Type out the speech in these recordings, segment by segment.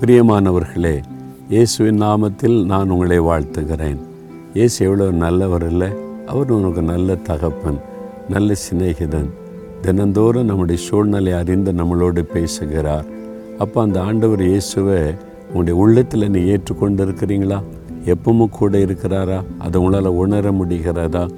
பிரியமானவர்களே இயேசுவின் நாமத்தில் நான் உங்களை வாழ்த்துகிறேன். இயேசு எவ்வளோ நல்லவர் இல்லை அவர் உனக்கு நல்ல தகப்பன் நல்ல சிநேகிதன். தினந்தோறும் நம்முடைய சூழ்நிலை அறிந்து நம்மளோடு பேசுகிறார். அப்போ அந்த ஆண்டவர் இயேசுவை உங்களுடைய உள்ளத்தில் நீ ஏற்றுக்கொண்டு இருக்கிறீங்களா எப்பவும் கூட இருக்கிறாரா? அதை உங்களால் உணர முடிகிறதா?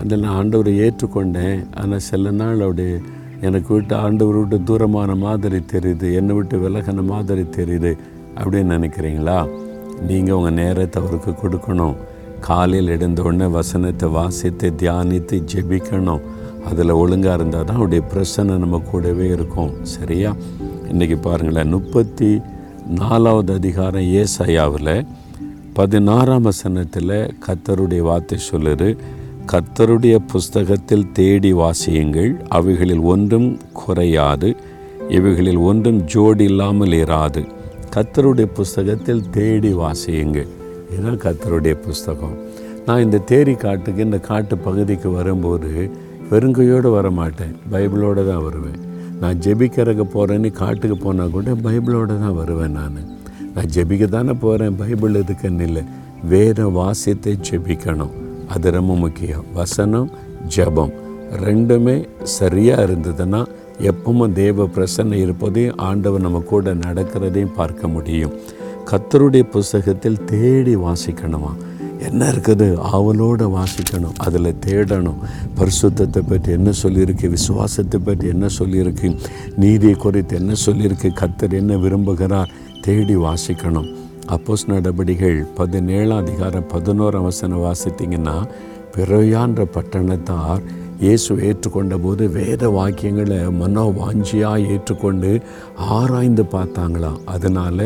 அதில் நான் ஆண்டவரை ஏற்றுக்கொண்டேன். ஆனால் சில நாள் அவருடைய எனக்கு விட்டு ஆண்டவர் விட்டு தூரமான மாதிரி தெரியுது என்னை விட்டு விலகின மாதிரி தெரியுது அப்படின்னு நினைக்கிறீங்களா? நீங்கள் உங்கள் நேரத்தை அவருக்கு கொடுக்கணும். காலையில் எழுந்த உடனே வசனத்தை வாசித்து தியானித்து ஜெபிக்கணும். அதில் ஒழுங்காக இருந்தால் தான் அவருடைய பிரச்சனை நம்ம கூடவே இருக்கும். சரியா? இன்றைக்கி பாருங்களேன் முப்பத்தி நாலாவது அதிகாரம் ஏசையாவில் பதினாறாம் வசனத்தில் கத்தருடைய வார்த்தை சொல்லுது. கர்த்தருடைய புஸ்தகத்தில் தேடி வாசியுங்கள். அவைகளில் ஒன்றும் குறையாது. இவைகளில் ஒன்றும் ஜோடி இல்லாமல் இராது. கர்த்தருடைய புஸ்தகத்தில் தேடி வாசியுங்கள். இதுதான் கர்த்தருடைய புஸ்தகம். நான் இந்த தேரி காட்டுக்கு இந்த காட்டு பகுதிக்கு வரும்போது வெறுங்கையோடு வர மாட்டேன் பைபிளோடு தான் வருவேன். நான் ஜெபிக்கிறதுக்கு போகிறேன்னு காட்டுக்கு போனால் கூட பைபிளோடு தான் வருவேன் நான். நான் ஜெபிக்க தானே போகிறேன் பைபிள் எதுக்குன்னு இல்லை. வேறு வாசியத்தை ஜெபிக்கணும். அது ரொம்ப முக்கியம். வசனம் ஜெபம். ரெண்டுமே சரியாக இருந்ததுன்னா எப்பவும் தேவ பிரசன்னை இருப்பதையும் ஆண்டவர் நம்ம கூட நடக்கிறதையும் பார்க்க முடியும். கத்தருடைய புஸ்தகத்தில் தேடி வாசிக்கணுமா? என்ன இருக்குது? ஆவலோடு வாசிக்கணும். அதில் தேடணும். பரிசுத்தத்தை பற்றி என்ன சொல்லியிருக்கு? விசுவாசத்தை பற்றி என்ன சொல்லியிருக்கு? நீதியை குறித்து என்ன சொல்லியிருக்கு? கத்தர் என்ன விரும்புகிறார்? தேடி வாசிக்கணும். அப்போஸ் நடபடிகள் பதினேழாம் அதிகாரம் பதினோராம் வசனம் வாசித்தீங்கன்னா பிறையான்ற பட்டணத்தார் இயேசு ஏற்றுக்கொண்ட போது வேத வாக்கியங்களை மனோ வாஞ்சியாக ஏற்றுக்கொண்டு ஆராய்ந்து பார்த்தாங்களாம் அதனால்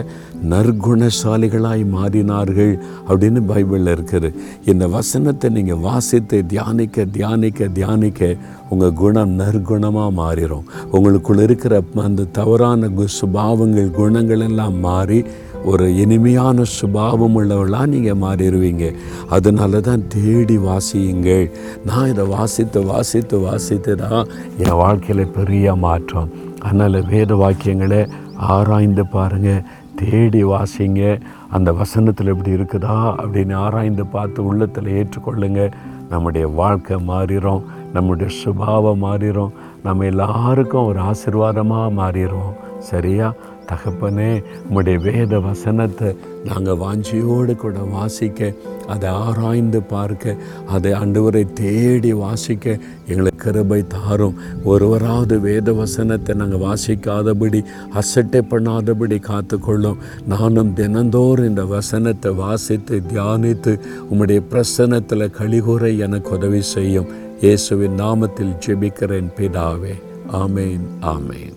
நற்குணசாலிகளாய் மாறினார்கள் அப்படின்னு பைபிளில் இருக்குது. இந்த வசனத்தை நீங்கள் வாசித்து தியானிக்க தியானிக்க தியானிக்க உங்கள் குணம் நற்குணமாக மாறிடும் உங்களுக்குள் இருக்கிற அந்த தவறான கு- சுபாவங்கள் குணங்கள் எல்லாம் மாறி ஒரு இனிமையான சுபாவம் உள்ளவளாக நீங்கள் மாறிடுவீங்க. அதனால தான் தேடி வாசியுங்கள். நான் இதை வாசித்து வாசித்து வாசித்து தான் என் வாழ்க்கையில் பெரிய மாற்றம். அதனால் வேத வாக்கியங்களை ஆராய்ந்து பாருங்கள் தேடி வாசிங்க. அந்த வசனத்தில் எப்படி இருக்குதா அப்படின்னு ஆராய்ந்து பார்த்து உள்ளத்தில் ஏற்றுக்கொள்ளுங்க. நம்முடைய வாழ்க்கை மாறிடும் நம்முடைய சுபாவம் மாறிடும் நம்ம எல்லாருக்கும் ஒரு ஆசீர்வாதமாக மாறிடும் சரியா? தகப்பனே உம்முடைய வேத வசனத்தை நாங்கள் வாஞ்சியோடு கூட வாசிக்க அதை ஆராய்ந்து பார்க்க அதை ஆண்டவரை தேடி வாசிக்க எங்களுக்கு கிருபை தாரும். ஒருவராவது வேத வசனத்தை நாங்கள் வாசிக்காதபடி அசட்டை பண்ணாதபடி காத்துக்கொள்ளும். நானும் தினந்தோறும் இந்த வசனத்தை வாசித்து தியானித்து உம்முடைய பிரசனத்தில் கழிகுறை எனக்கு உதவி செய்யும். இயேசுவின் நாமத்தில் ஜெபிக்கிறேன் பிதாவே. ஆமேன் ஆமேன்.